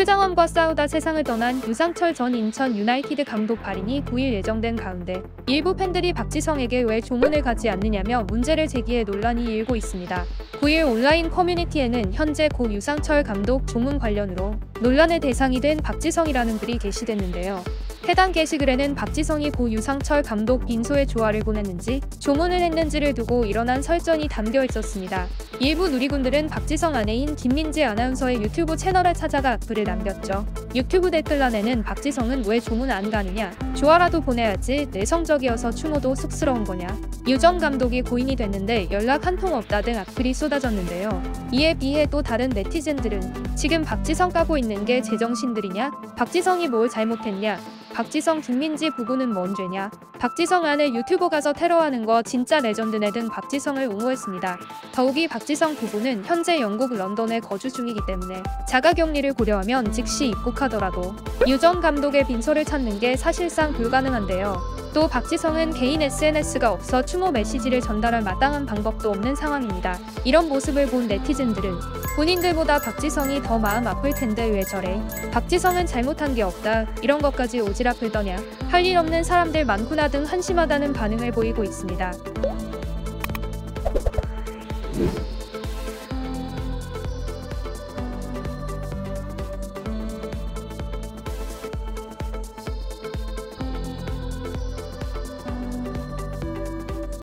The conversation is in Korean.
최장원과 싸우다 세상을 떠난 유상철 전 인천 유나이티드 감독 발인이 9일 예정된 가운데 일부 팬들이 박지성에게 왜 조문을 가지 않느냐며 문제를 제기해 논란이 일고 있습니다. 9일 온라인 커뮤니티에는 현재 고 유상철 감독 조문 관련으로 논란의 대상이 된 박지성이라는 글이 게시됐는데요. 해당 게시글에는 박지성이 고 유상철 감독 빈소에 조화를 보냈는지 조문을 했는지를 두고 일어난 설전이 담겨 있었습니다. 일부 누리꾼들은 박지성 아내인 김민지 아나운서의 유튜브 채널을 찾아가 글을 남겼죠. 유튜브 댓글란에는 박지성은 왜 조문 안 가느냐, 조화라도 보내야지 내성적이어서 추모도 쑥스러운 거냐, 유정 감독이 고인이 됐는데 연락 한 통 없다 등 악플이 쏟아졌는데요. 이에 비해 또 다른 네티즌들은 지금 박지성 까고 있는 게 제정신들이냐, 박지성이 뭘 잘못했냐, 박지성 김민지 부부는 뭔 죄냐? 박지성 안에 유튜브 가서 테러하는 거 진짜 레전드네 등 박지성을 옹호했습니다. 더욱이 박지성 부부는 현재 영국 런던에 거주 중이기 때문에 자가격리를 고려하면 즉시 입국하더라도 유정 감독의 빈소를 찾는 게 사실상 불가능한데요. 또 박지성은 개인 SNS가 없어 추모 메시지를 전달할 마땅한 방법도 없는 상황입니다. 이런 모습을 본 네티즌들은 본인들보다 박지성이 더 마음 아플 텐데 왜 저래? 박지성은 잘못한 게 없다. 이런 것까지 오지랖 을 떠냐? 할 일 없는 사람들 많구나 등 한심하다는 반응을 보이고 있습니다.